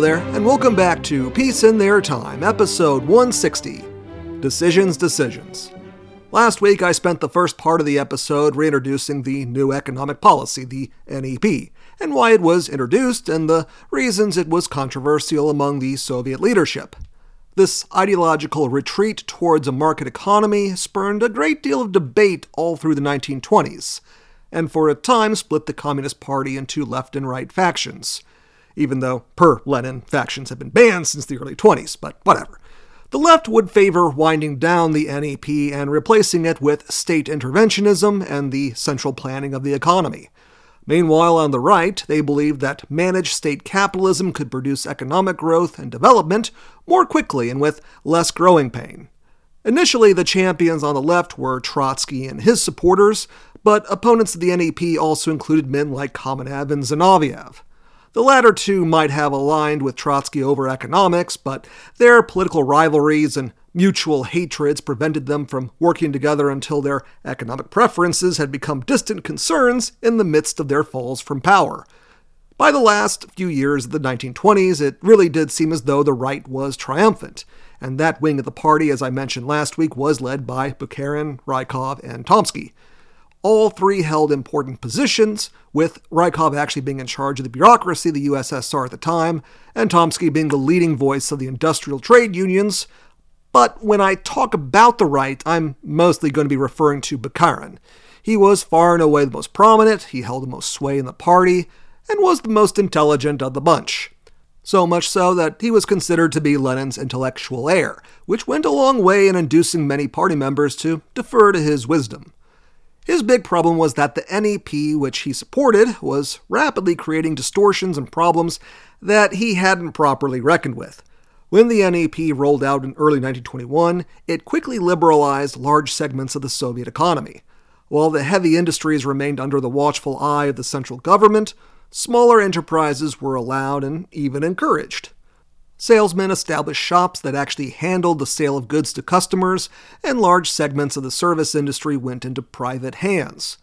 There, and welcome back to Peace in Their Time, episode 160 Decisions, Decisions. Last week, I spent the first part of the episode reintroducing the new economic policy, the NEP, and why it was introduced and the reasons it was controversial among the Soviet leadership. This ideological retreat towards a market economy spurned a great deal of debate all through the 1920s, and for a time split the Communist Party into left and right factions even though, per Lenin, factions have been banned since the early 20s, but whatever. The left would favor winding down the NEP and replacing it with state interventionism and the central planning of the economy. Meanwhile, on the right, they believed that managed state capitalism could produce economic growth and development more quickly and with less growing pain. Initially, the champions on the left were Trotsky and his supporters, but opponents of the NEP also included men like Kamenev and Zinoviev. The latter two might have aligned with Trotsky over economics, but their political rivalries and mutual hatreds prevented them from working together until their economic preferences had become distant concerns in the midst of their falls from power. By the last few years of the 1920s, it really did seem as though the right was triumphant, and that wing of the party, as I mentioned last week, was led by Bukharin, Rykov, and Tomsky. All three held important positions, with Rykov actually being in charge of the bureaucracy of the USSR at the time, and Tomsky being the leading voice of the industrial trade unions. But when I talk about the right, I'm mostly going to be referring to Bukharin. He was far and away the most prominent, he held the most sway in the party, and was the most intelligent of the bunch. So much so that he was considered to be Lenin's intellectual heir, which went a long way in inducing many party members to defer to his wisdom. His big problem was that the NEP, which he supported, was rapidly creating distortions and problems that he hadn't properly reckoned with. When the NEP rolled out in early 1921, it quickly liberalized large segments of the Soviet economy. While the heavy industries remained under the watchful eye of the central government, smaller enterprises were allowed and even encouraged. Salesmen established shops that actually handled the sale of goods to customers, and large segments of the service industry went into private hands.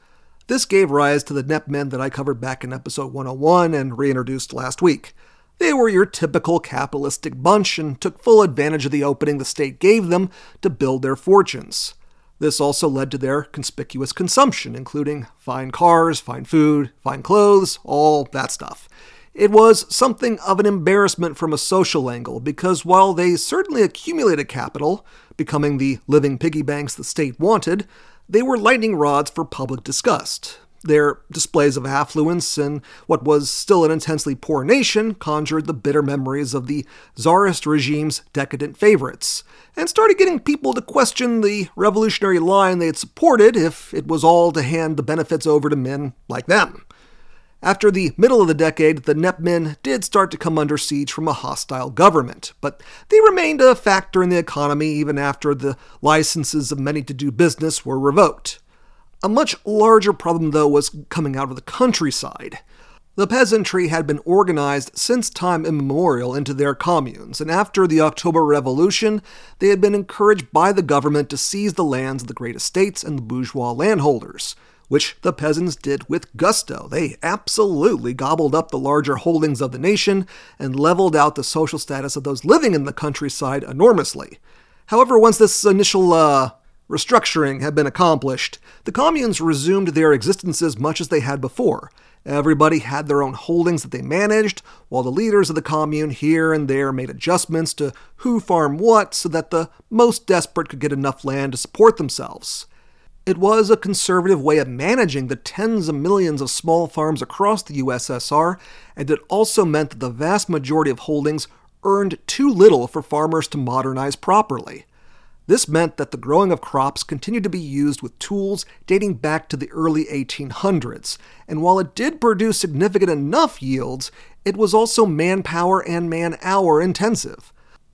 This gave rise to the NEPmen that I covered back in episode 101 and reintroduced last week. They were your typical capitalistic bunch and took full advantage of the opening the state gave them to build their fortunes. This also led to their conspicuous consumption, including fine cars, fine food, fine clothes, all that stuff. It was something of an embarrassment from a social angle because while they certainly accumulated capital, becoming the living piggy banks the state wanted, they were lightning rods for public disgust. Their displays of affluence in what was still an intensely poor nation conjured the bitter memories of the czarist regime's decadent favorites, and started getting people to question the revolutionary line they had supported if it was all to hand the benefits over to men like them. After the middle of the decade, the NEPmen did start to come under siege from a hostile government, but they remained a factor in the economy even after the licenses of many to do business were revoked. A much larger problem, though, was coming out of the countryside. The peasantry had been organized since time immemorial into their communes, and after the October Revolution, they had been encouraged by the government to seize the lands of the great estates and the bourgeois landholders which the peasants did with gusto. They absolutely gobbled up the larger holdings of the nation and leveled out the social status of those living in the countryside enormously. However, once this initial uh, restructuring had been accomplished, the communes resumed their existences much as they had before. Everybody had their own holdings that they managed, while the leaders of the commune here and there made adjustments to who farmed what so that the most desperate could get enough land to support themselves. It was a conservative way of managing the tens of millions of small farms across the USSR, and it also meant that the vast majority of holdings earned too little for farmers to modernize properly. This meant that the growing of crops continued to be used with tools dating back to the early 1800s, and while it did produce significant enough yields, it was also manpower and man hour intensive.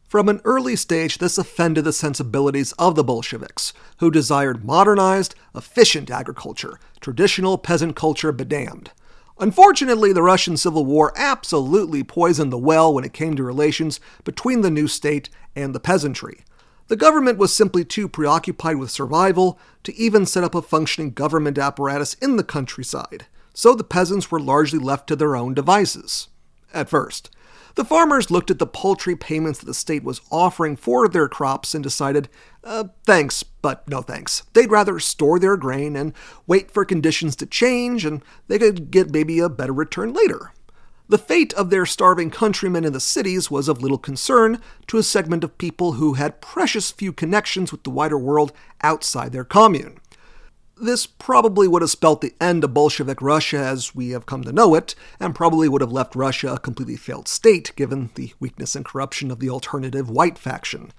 From an early stage, this offended the sensibilities of the Bolsheviks, who desired modernized, efficient agriculture, traditional peasant culture bedamned. Unfortunately, the Russian Civil War absolutely poisoned the well when it came to relations between the new state and the peasantry. The government was simply too preoccupied with survival to even set up a functioning government apparatus in the countryside, so the peasants were largely left to their own devices. At first. The farmers looked at the paltry payments that the state was offering for their crops and decided, uh, thanks, but no thanks. They'd rather store their grain and wait for conditions to change, and they could get maybe a better return later. The fate of their starving countrymen in the cities was of little concern to a segment of people who had precious few connections with the wider world outside their commune. This probably would have spelt the end of Bolshevik Russia as we have come to know it, and probably would have left Russia a completely failed state given the weakness and corruption of the alternative white faction.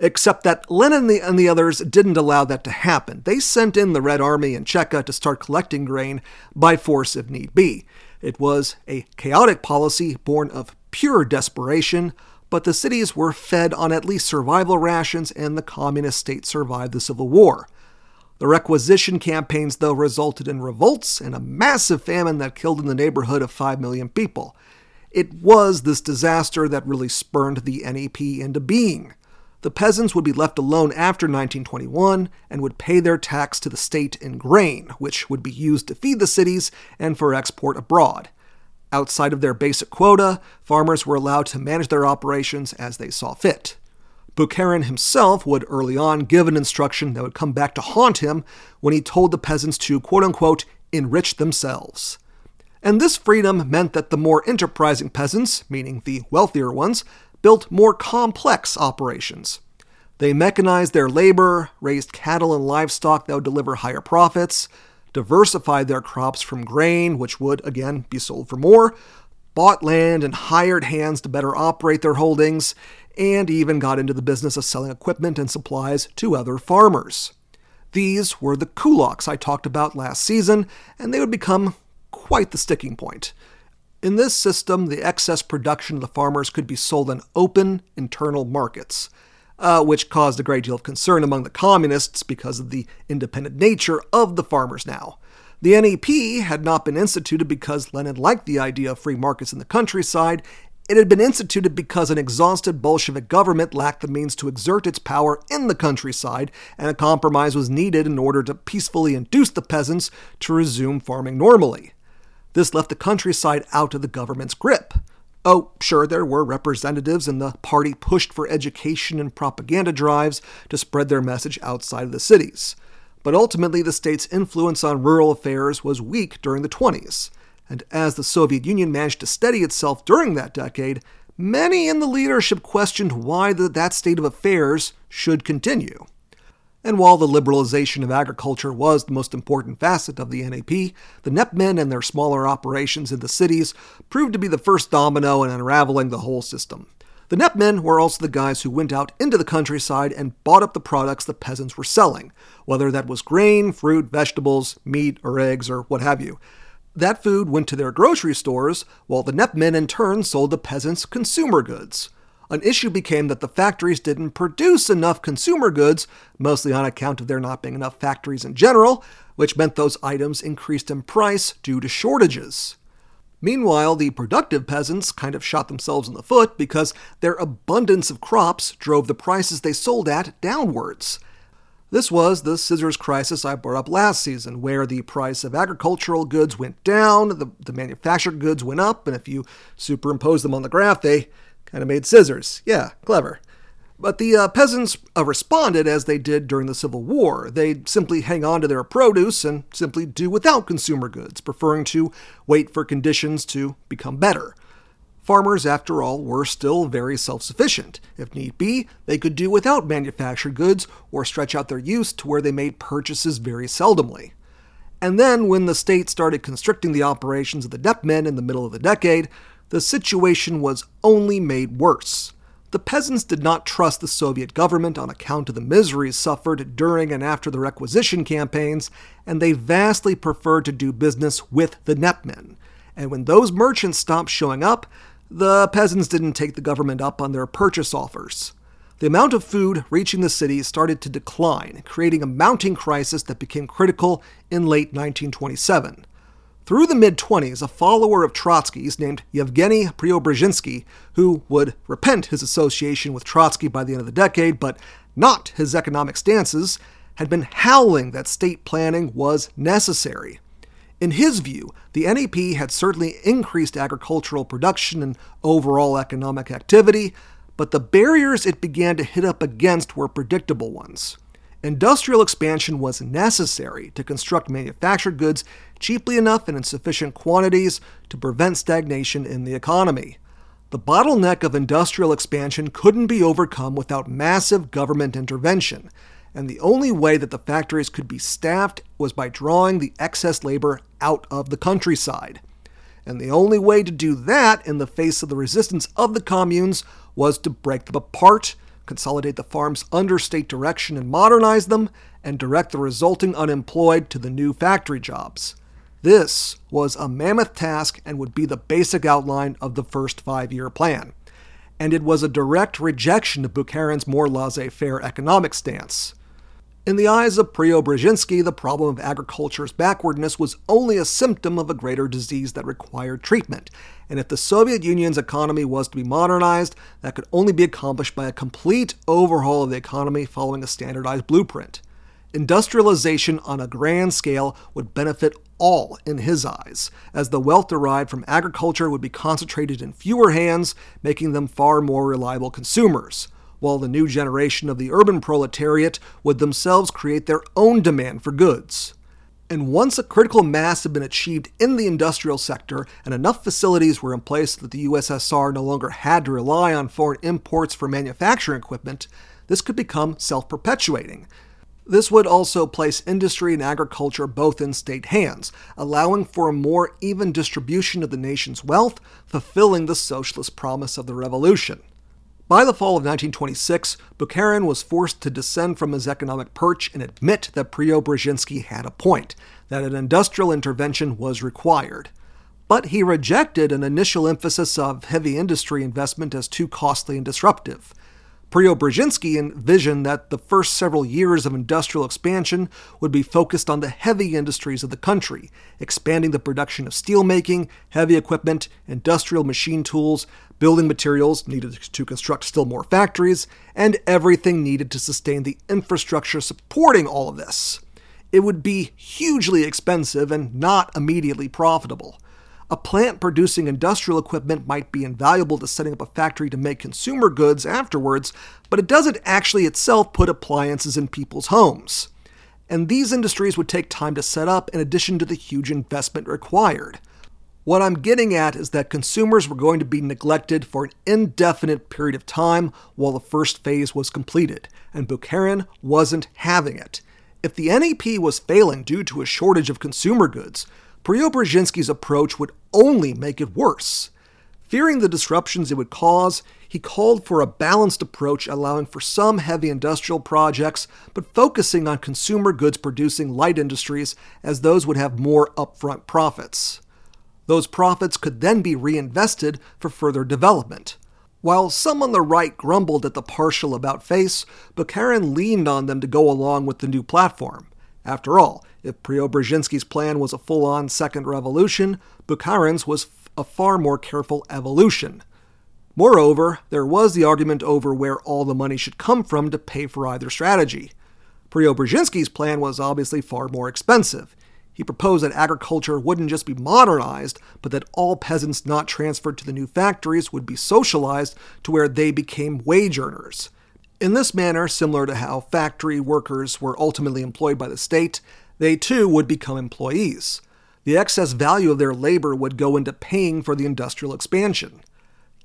Except that Lenin and the others didn't allow that to happen. They sent in the Red Army and Cheka to start collecting grain by force if need be. It was a chaotic policy born of pure desperation, but the cities were fed on at least survival rations and the communist state survived the Civil War. The requisition campaigns, though, resulted in revolts and a massive famine that killed in the neighborhood of 5 million people. It was this disaster that really spurned the NEP into being. The peasants would be left alone after 1921 and would pay their tax to the state in grain, which would be used to feed the cities and for export abroad. Outside of their basic quota, farmers were allowed to manage their operations as they saw fit. Bukharin himself would early on give an instruction that would come back to haunt him when he told the peasants to, quote unquote, enrich themselves. And this freedom meant that the more enterprising peasants, meaning the wealthier ones, built more complex operations. They mechanized their labor, raised cattle and livestock that would deliver higher profits, diversified their crops from grain, which would, again, be sold for more, bought land and hired hands to better operate their holdings, and even got into the business of selling equipment and supplies to other farmers. These were the kulaks I talked about last season, and they would become quite the sticking point. In this system, the excess production of the farmers could be sold in open internal markets, uh, which caused a great deal of concern among the communists because of the independent nature of the farmers now. The NEP had not been instituted because Lenin liked the idea of free markets in the countryside it had been instituted because an exhausted Bolshevik government lacked the means to exert its power in the countryside, and a compromise was needed in order to peacefully induce the peasants to resume farming normally. This left the countryside out of the government's grip. Oh, sure, there were representatives, and the party pushed for education and propaganda drives to spread their message outside of the cities. But ultimately, the state's influence on rural affairs was weak during the 20s and as the Soviet Union managed to steady itself during that decade, many in the leadership questioned why the, that state of affairs should continue. And while the liberalization of agriculture was the most important facet of the NEP, the NEPmen and their smaller operations in the cities proved to be the first domino in unraveling the whole system. The NEPmen were also the guys who went out into the countryside and bought up the products the peasants were selling, whether that was grain, fruit, vegetables, meat, or eggs, or what have you. That food went to their grocery stores, while the NEPmen in turn sold the peasants consumer goods. An issue became that the factories didn't produce enough consumer goods, mostly on account of there not being enough factories in general, which meant those items increased in price due to shortages. Meanwhile, the productive peasants kind of shot themselves in the foot because their abundance of crops drove the prices they sold at downwards. This was the scissors crisis I brought up last season, where the price of agricultural goods went down, the, the manufactured goods went up, and if you superimpose them on the graph, they kind of made scissors. Yeah, clever. But the uh, peasants uh, responded as they did during the Civil War. They'd simply hang on to their produce and simply do without consumer goods, preferring to wait for conditions to become better. Farmers, after all, were still very self sufficient. If need be, they could do without manufactured goods or stretch out their use to where they made purchases very seldomly. And then, when the state started constricting the operations of the NEPmen in the middle of the decade, the situation was only made worse. The peasants did not trust the Soviet government on account of the miseries suffered during and after the requisition campaigns, and they vastly preferred to do business with the NEPmen. And when those merchants stopped showing up, the peasants didn't take the government up on their purchase offers. The amount of food reaching the city started to decline, creating a mounting crisis that became critical in late 1927. Through the mid 20s, a follower of Trotsky's named Yevgeny Preobrazhensky, who would repent his association with Trotsky by the end of the decade, but not his economic stances, had been howling that state planning was necessary. In his view, the NEP had certainly increased agricultural production and overall economic activity, but the barriers it began to hit up against were predictable ones. Industrial expansion was necessary to construct manufactured goods cheaply enough and in sufficient quantities to prevent stagnation in the economy. The bottleneck of industrial expansion couldn't be overcome without massive government intervention, and the only way that the factories could be staffed was by drawing the excess labor out of the countryside. And the only way to do that in the face of the resistance of the communes was to break them apart, consolidate the farms under state direction and modernize them, and direct the resulting unemployed to the new factory jobs. This was a mammoth task and would be the basic outline of the first five year plan. And it was a direct rejection of Bukharin's more laissez faire economic stance. In the eyes of Preobrazhensky, the problem of agriculture's backwardness was only a symptom of a greater disease that required treatment, and if the Soviet Union's economy was to be modernized, that could only be accomplished by a complete overhaul of the economy following a standardized blueprint. Industrialization on a grand scale would benefit all in his eyes, as the wealth derived from agriculture would be concentrated in fewer hands, making them far more reliable consumers while the new generation of the urban proletariat would themselves create their own demand for goods. And once a critical mass had been achieved in the industrial sector and enough facilities were in place that the USSR no longer had to rely on foreign imports for manufacturing equipment, this could become self perpetuating. This would also place industry and agriculture both in state hands, allowing for a more even distribution of the nation's wealth, fulfilling the socialist promise of the revolution. By the fall of 1926, Bukharin was forced to descend from his economic perch and admit that Preobrazhensky had a point, that an industrial intervention was required. But he rejected an initial emphasis of heavy industry investment as too costly and disruptive. Preobrazhensky envisioned that the first several years of industrial expansion would be focused on the heavy industries of the country, expanding the production of steelmaking, heavy equipment, industrial machine tools, building materials needed to construct still more factories, and everything needed to sustain the infrastructure supporting all of this. It would be hugely expensive and not immediately profitable. A plant producing industrial equipment might be invaluable to setting up a factory to make consumer goods afterwards, but it doesn't actually itself put appliances in people's homes. And these industries would take time to set up in addition to the huge investment required. What I'm getting at is that consumers were going to be neglected for an indefinite period of time while the first phase was completed, and Bukharin wasn't having it. If the NEP was failing due to a shortage of consumer goods, Preobrazhensky's approach would only make it worse. Fearing the disruptions it would cause, he called for a balanced approach allowing for some heavy industrial projects, but focusing on consumer goods producing light industries as those would have more upfront profits. Those profits could then be reinvested for further development. While some on the right grumbled at the partial about face, Bukharin leaned on them to go along with the new platform. After all, if Preobrazhensky's plan was a full on second revolution, Bukharin's was a far more careful evolution. Moreover, there was the argument over where all the money should come from to pay for either strategy. Preobrazhensky's plan was obviously far more expensive. He proposed that agriculture wouldn't just be modernized, but that all peasants not transferred to the new factories would be socialized to where they became wage earners. In this manner, similar to how factory workers were ultimately employed by the state, they too would become employees. The excess value of their labor would go into paying for the industrial expansion.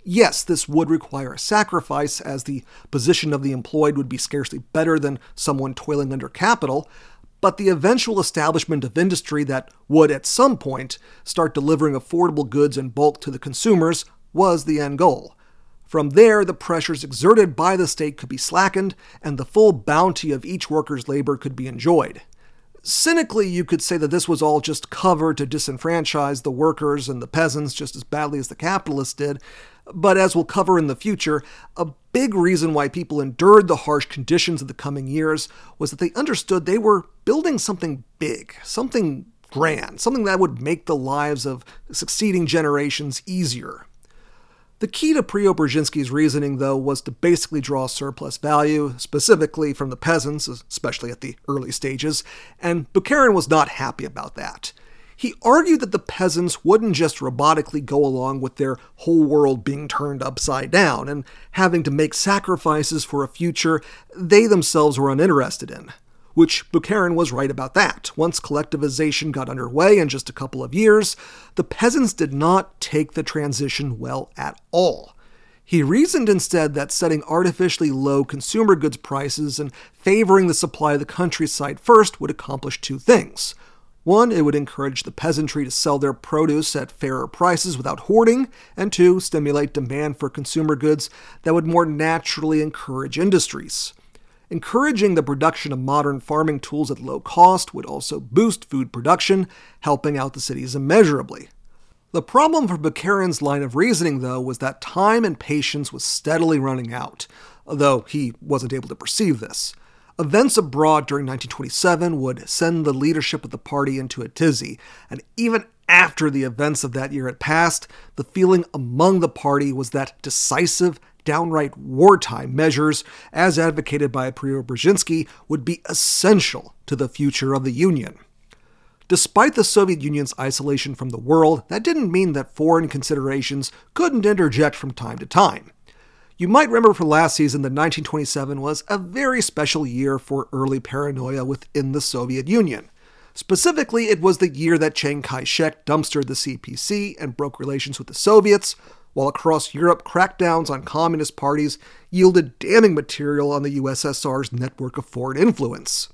Yes, this would require a sacrifice, as the position of the employed would be scarcely better than someone toiling under capital, but the eventual establishment of industry that would, at some point, start delivering affordable goods in bulk to the consumers was the end goal. From there, the pressures exerted by the state could be slackened, and the full bounty of each worker's labor could be enjoyed. Cynically, you could say that this was all just cover to disenfranchise the workers and the peasants just as badly as the capitalists did, but as we'll cover in the future, a big reason why people endured the harsh conditions of the coming years was that they understood they were building something big, something grand, something that would make the lives of succeeding generations easier. The key to Preobrazhensky's reasoning, though, was to basically draw surplus value, specifically from the peasants, especially at the early stages, and Bukharin was not happy about that. He argued that the peasants wouldn't just robotically go along with their whole world being turned upside down and having to make sacrifices for a future they themselves were uninterested in. Which Bukharin was right about that. Once collectivization got underway in just a couple of years, the peasants did not take the transition well at all. He reasoned instead that setting artificially low consumer goods prices and favoring the supply of the countryside first would accomplish two things. One, it would encourage the peasantry to sell their produce at fairer prices without hoarding, and two, stimulate demand for consumer goods that would more naturally encourage industries. Encouraging the production of modern farming tools at low cost would also boost food production, helping out the cities immeasurably. The problem for Bukharin's line of reasoning, though, was that time and patience was steadily running out, though he wasn't able to perceive this. Events abroad during 1927 would send the leadership of the party into a tizzy, and even after the events of that year had passed, the feeling among the party was that decisive, downright wartime measures, as advocated by Preobrazhensky, would be essential to the future of the Union. Despite the Soviet Union's isolation from the world, that didn't mean that foreign considerations couldn't interject from time to time. You might remember from last season that 1927 was a very special year for early paranoia within the Soviet Union. Specifically, it was the year that Chiang Kai shek dumpstered the CPC and broke relations with the Soviets, while across Europe, crackdowns on communist parties yielded damning material on the USSR's network of foreign influence.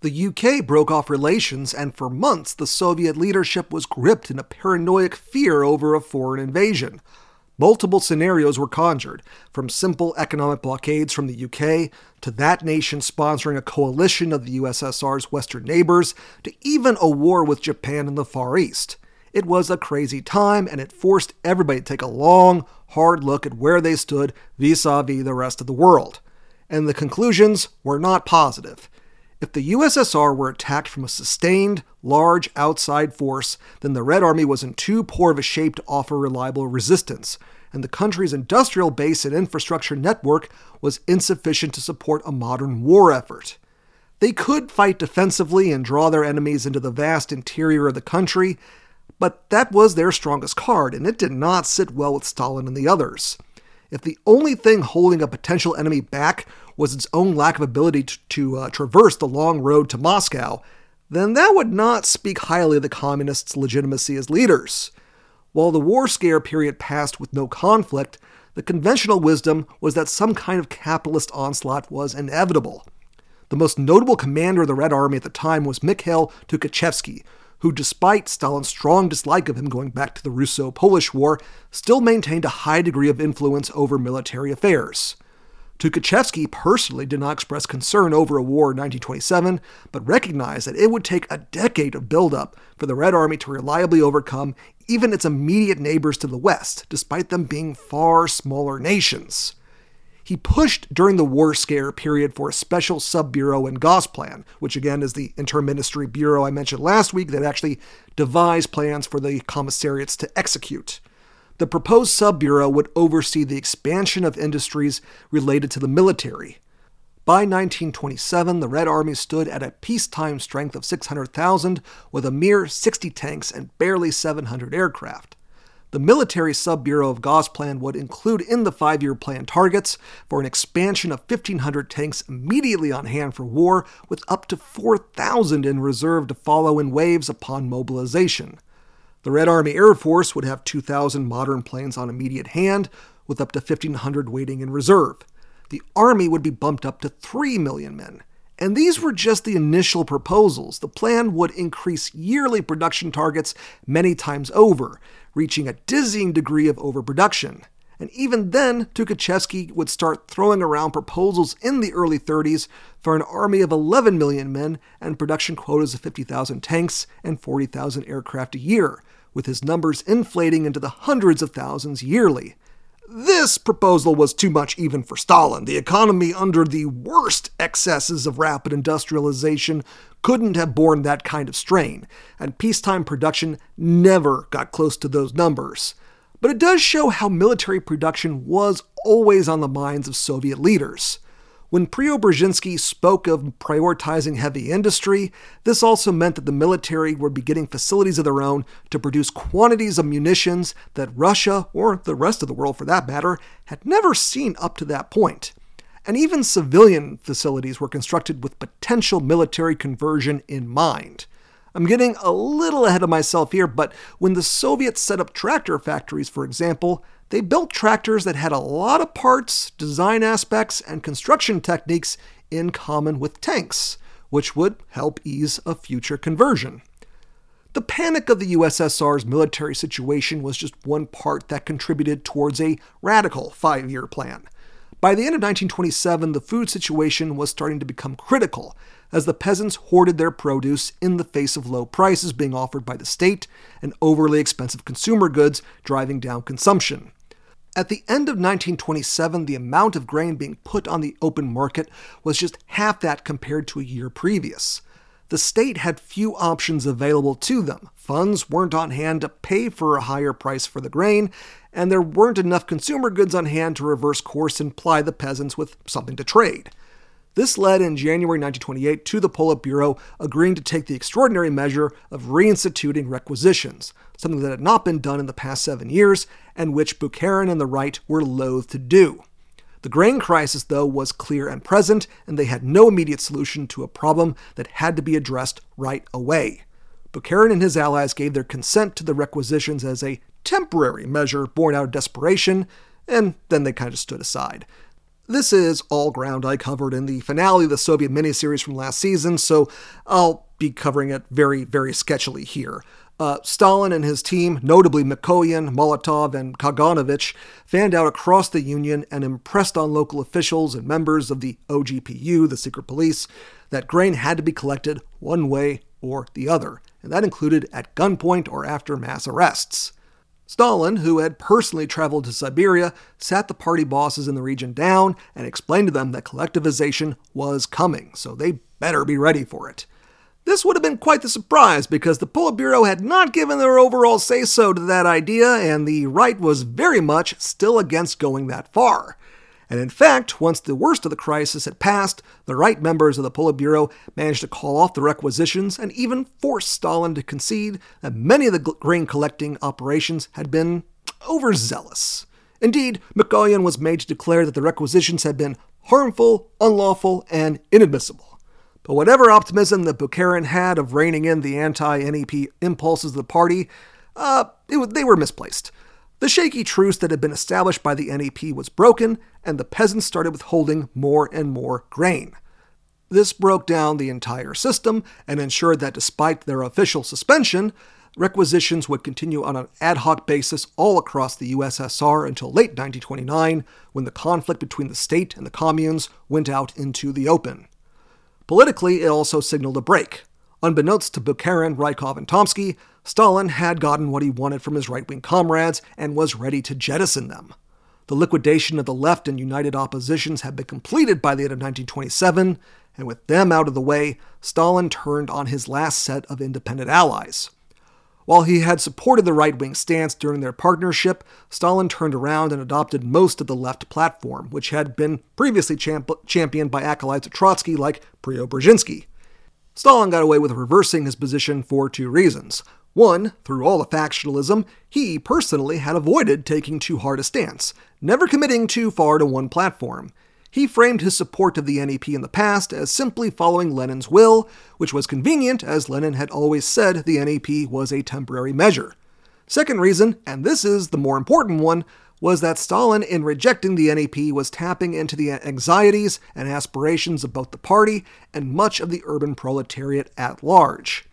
The UK broke off relations, and for months the Soviet leadership was gripped in a paranoid fear over a foreign invasion. Multiple scenarios were conjured, from simple economic blockades from the UK to that nation sponsoring a coalition of the USSR's western neighbors to even a war with Japan in the Far East. It was a crazy time, and it forced everybody to take a long, hard look at where they stood vis a vis the rest of the world. And the conclusions were not positive. If the USSR were attacked from a sustained, large outside force, then the Red Army was in too poor of a shape to offer reliable resistance, and the country's industrial base and infrastructure network was insufficient to support a modern war effort. They could fight defensively and draw their enemies into the vast interior of the country, but that was their strongest card, and it did not sit well with Stalin and the others. If the only thing holding a potential enemy back was its own lack of ability to, to uh, traverse the long road to Moscow, then that would not speak highly of the communists' legitimacy as leaders. While the war scare period passed with no conflict, the conventional wisdom was that some kind of capitalist onslaught was inevitable. The most notable commander of the Red Army at the time was Mikhail Tukhachevsky, who, despite Stalin's strong dislike of him going back to the Russo Polish War, still maintained a high degree of influence over military affairs. Tukhachevsky personally did not express concern over a war in 1927, but recognized that it would take a decade of buildup for the Red Army to reliably overcome even its immediate neighbors to the west, despite them being far smaller nations. He pushed during the war scare period for a special sub bureau in Gosplan, which again is the interministry bureau I mentioned last week that actually devised plans for the commissariats to execute. The proposed sub bureau would oversee the expansion of industries related to the military. By 1927, the Red Army stood at a peacetime strength of 600,000 with a mere 60 tanks and barely 700 aircraft. The military sub bureau of Gosplan would include in the five year plan targets for an expansion of 1,500 tanks immediately on hand for war, with up to 4,000 in reserve to follow in waves upon mobilization. The Red Army Air Force would have 2,000 modern planes on immediate hand, with up to 1,500 waiting in reserve. The Army would be bumped up to 3 million men. And these were just the initial proposals. The plan would increase yearly production targets many times over, reaching a dizzying degree of overproduction. And even then, Tukhachevsky would start throwing around proposals in the early 30s for an army of 11 million men and production quotas of 50,000 tanks and 40,000 aircraft a year, with his numbers inflating into the hundreds of thousands yearly. This proposal was too much even for Stalin. The economy, under the worst excesses of rapid industrialization, couldn't have borne that kind of strain, and peacetime production never got close to those numbers. But it does show how military production was always on the minds of Soviet leaders. When Preobrazhensky spoke of prioritizing heavy industry, this also meant that the military would be getting facilities of their own to produce quantities of munitions that Russia, or the rest of the world for that matter, had never seen up to that point. And even civilian facilities were constructed with potential military conversion in mind. I'm getting a little ahead of myself here, but when the Soviets set up tractor factories, for example, they built tractors that had a lot of parts, design aspects, and construction techniques in common with tanks, which would help ease a future conversion. The panic of the USSR's military situation was just one part that contributed towards a radical five year plan. By the end of 1927, the food situation was starting to become critical as the peasants hoarded their produce in the face of low prices being offered by the state and overly expensive consumer goods driving down consumption. At the end of 1927, the amount of grain being put on the open market was just half that compared to a year previous. The state had few options available to them. Funds weren't on hand to pay for a higher price for the grain, and there weren't enough consumer goods on hand to reverse course and ply the peasants with something to trade. This led in January 1928 to the Politburo agreeing to take the extraordinary measure of reinstituting requisitions, something that had not been done in the past seven years and which Bukharin and the right were loath to do. The grain crisis, though, was clear and present, and they had no immediate solution to a problem that had to be addressed right away. Bukharin and his allies gave their consent to the requisitions as a temporary measure born out of desperation, and then they kind of stood aside. This is all ground I covered in the finale of the Soviet miniseries from last season, so I'll be covering it very, very sketchily here. Uh, Stalin and his team, notably Mikoyan, Molotov, and Kaganovich, fanned out across the Union and impressed on local officials and members of the OGPU, the secret police, that grain had to be collected one way or the other, and that included at gunpoint or after mass arrests. Stalin, who had personally traveled to Siberia, sat the party bosses in the region down and explained to them that collectivization was coming, so they better be ready for it. This would have been quite the surprise because the Politburo had not given their overall say so to that idea, and the right was very much still against going that far. And in fact, once the worst of the crisis had passed, the right members of the Politburo managed to call off the requisitions and even force Stalin to concede that many of the grain collecting operations had been overzealous. Indeed, Mikoyan was made to declare that the requisitions had been harmful, unlawful, and inadmissible. But whatever optimism that Bukharin had of reining in the anti NEP impulses of the party, uh, it, they were misplaced. The shaky truce that had been established by the NEP was broken, and the peasants started withholding more and more grain. This broke down the entire system and ensured that despite their official suspension, requisitions would continue on an ad hoc basis all across the USSR until late 1929, when the conflict between the state and the communes went out into the open. Politically, it also signaled a break. Unbeknownst to Bukharin, Rykov, and Tomsky, Stalin had gotten what he wanted from his right wing comrades and was ready to jettison them. The liquidation of the left and united oppositions had been completed by the end of 1927, and with them out of the way, Stalin turned on his last set of independent allies. While he had supported the right wing stance during their partnership, Stalin turned around and adopted most of the left platform, which had been previously champ- championed by acolytes of Trotsky like Preobrazhensky. Stalin got away with reversing his position for two reasons. One, through all the factionalism, he personally had avoided taking too hard a stance, never committing too far to one platform. He framed his support of the NEP in the past as simply following Lenin's will, which was convenient as Lenin had always said the NEP was a temporary measure. Second reason, and this is the more important one, was that Stalin, in rejecting the NEP, was tapping into the anxieties and aspirations of both the party and much of the urban proletariat at large.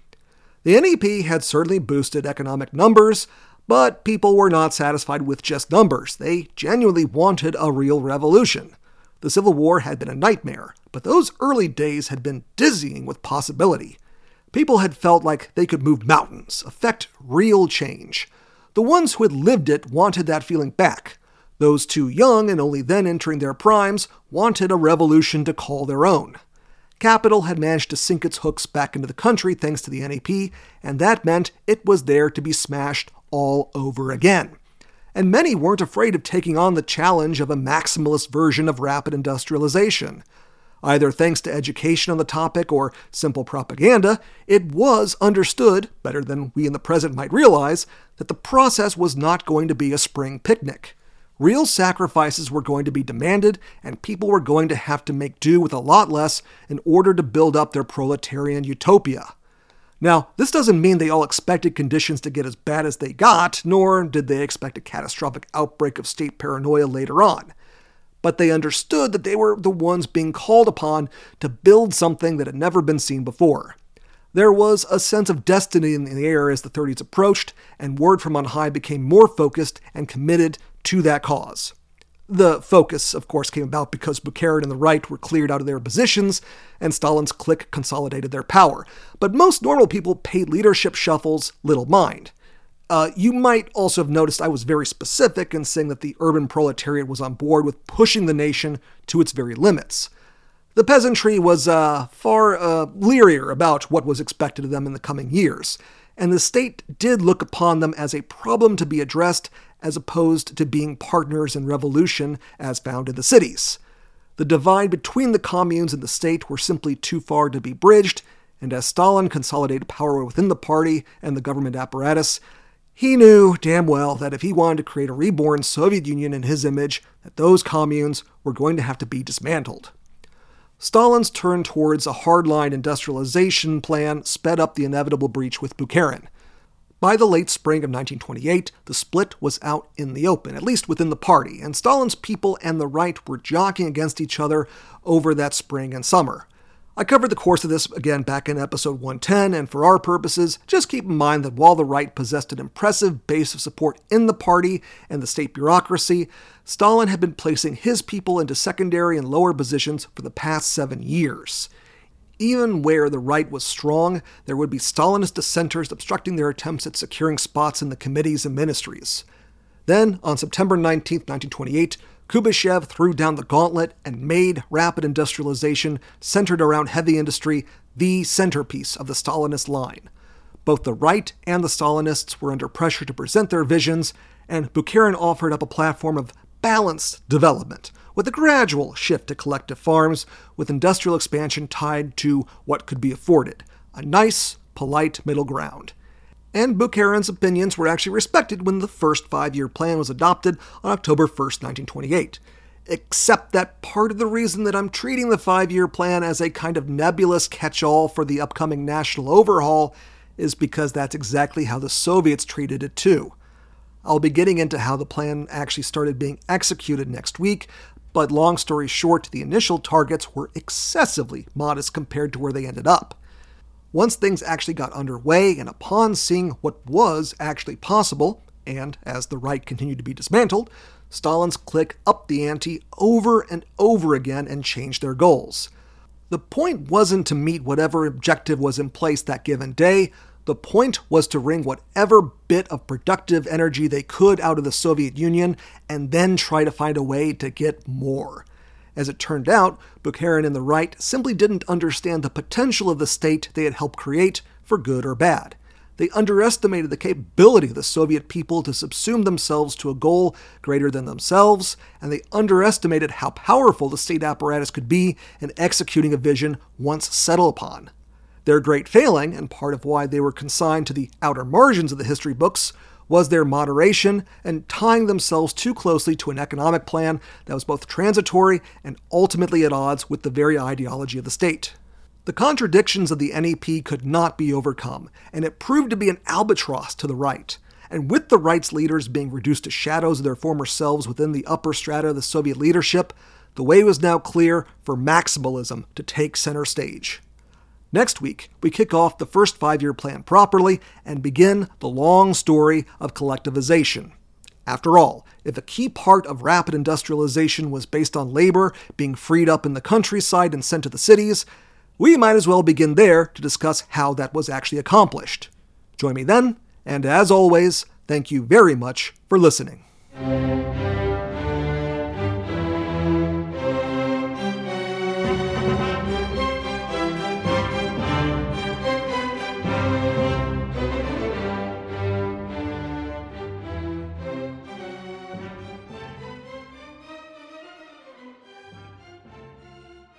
The NEP had certainly boosted economic numbers, but people were not satisfied with just numbers. They genuinely wanted a real revolution. The Civil War had been a nightmare, but those early days had been dizzying with possibility. People had felt like they could move mountains, affect real change. The ones who had lived it wanted that feeling back. Those too young and only then entering their primes wanted a revolution to call their own. Capital had managed to sink its hooks back into the country thanks to the NEP, and that meant it was there to be smashed all over again. And many weren't afraid of taking on the challenge of a maximalist version of rapid industrialization. Either thanks to education on the topic or simple propaganda, it was understood, better than we in the present might realize, that the process was not going to be a spring picnic. Real sacrifices were going to be demanded, and people were going to have to make do with a lot less in order to build up their proletarian utopia. Now, this doesn't mean they all expected conditions to get as bad as they got, nor did they expect a catastrophic outbreak of state paranoia later on but they understood that they were the ones being called upon to build something that had never been seen before. There was a sense of destiny in the air as the 30s approached, and word from on high became more focused and committed to that cause. The focus, of course, came about because Bukharin and the right were cleared out of their positions, and Stalin's clique consolidated their power. But most normal people paid leadership shuffles little mind. Uh, you might also have noticed I was very specific in saying that the urban proletariat was on board with pushing the nation to its very limits. The peasantry was uh, far uh, about what was expected of them in the coming years, and the state did look upon them as a problem to be addressed as opposed to being partners in revolution as found in the cities. The divide between the communes and the state were simply too far to be bridged, and as Stalin consolidated power within the party and the government apparatus, he knew damn well that if he wanted to create a reborn Soviet Union in his image, that those communes were going to have to be dismantled. Stalin's turn towards a hardline industrialization plan sped up the inevitable breach with Bukharin. By the late spring of 1928, the split was out in the open, at least within the party, and Stalin's people and the right were jockeying against each other over that spring and summer. I covered the course of this again back in episode 110, and for our purposes, just keep in mind that while the right possessed an impressive base of support in the party and the state bureaucracy, Stalin had been placing his people into secondary and lower positions for the past seven years. Even where the right was strong, there would be Stalinist dissenters obstructing their attempts at securing spots in the committees and ministries. Then, on September 19, 1928, Kuybyshev threw down the gauntlet and made rapid industrialization centered around heavy industry the centerpiece of the Stalinist line. Both the right and the Stalinists were under pressure to present their visions, and Bukharin offered up a platform of balanced development, with a gradual shift to collective farms, with industrial expansion tied to what could be afforded a nice, polite middle ground and Bukharin's opinions were actually respected when the first five year plan was adopted on October 1st, 1928. Except that part of the reason that I'm treating the five year plan as a kind of nebulous catch all for the upcoming national overhaul is because that's exactly how the Soviets treated it too. I'll be getting into how the plan actually started being executed next week, but long story short, the initial targets were excessively modest compared to where they ended up. Once things actually got underway, and upon seeing what was actually possible, and as the right continued to be dismantled, Stalin's clique upped the ante over and over again and changed their goals. The point wasn't to meet whatever objective was in place that given day, the point was to wring whatever bit of productive energy they could out of the Soviet Union and then try to find a way to get more. As it turned out, Bukharin and the right simply didn't understand the potential of the state they had helped create, for good or bad. They underestimated the capability of the Soviet people to subsume themselves to a goal greater than themselves, and they underestimated how powerful the state apparatus could be in executing a vision once settled upon. Their great failing, and part of why they were consigned to the outer margins of the history books, was their moderation and tying themselves too closely to an economic plan that was both transitory and ultimately at odds with the very ideology of the state. The contradictions of the NEP could not be overcome, and it proved to be an albatross to the right. And with the right's leaders being reduced to shadows of their former selves within the upper strata of the Soviet leadership, the way was now clear for maximalism to take center stage. Next week, we kick off the first five year plan properly and begin the long story of collectivization. After all, if a key part of rapid industrialization was based on labor being freed up in the countryside and sent to the cities, we might as well begin there to discuss how that was actually accomplished. Join me then, and as always, thank you very much for listening.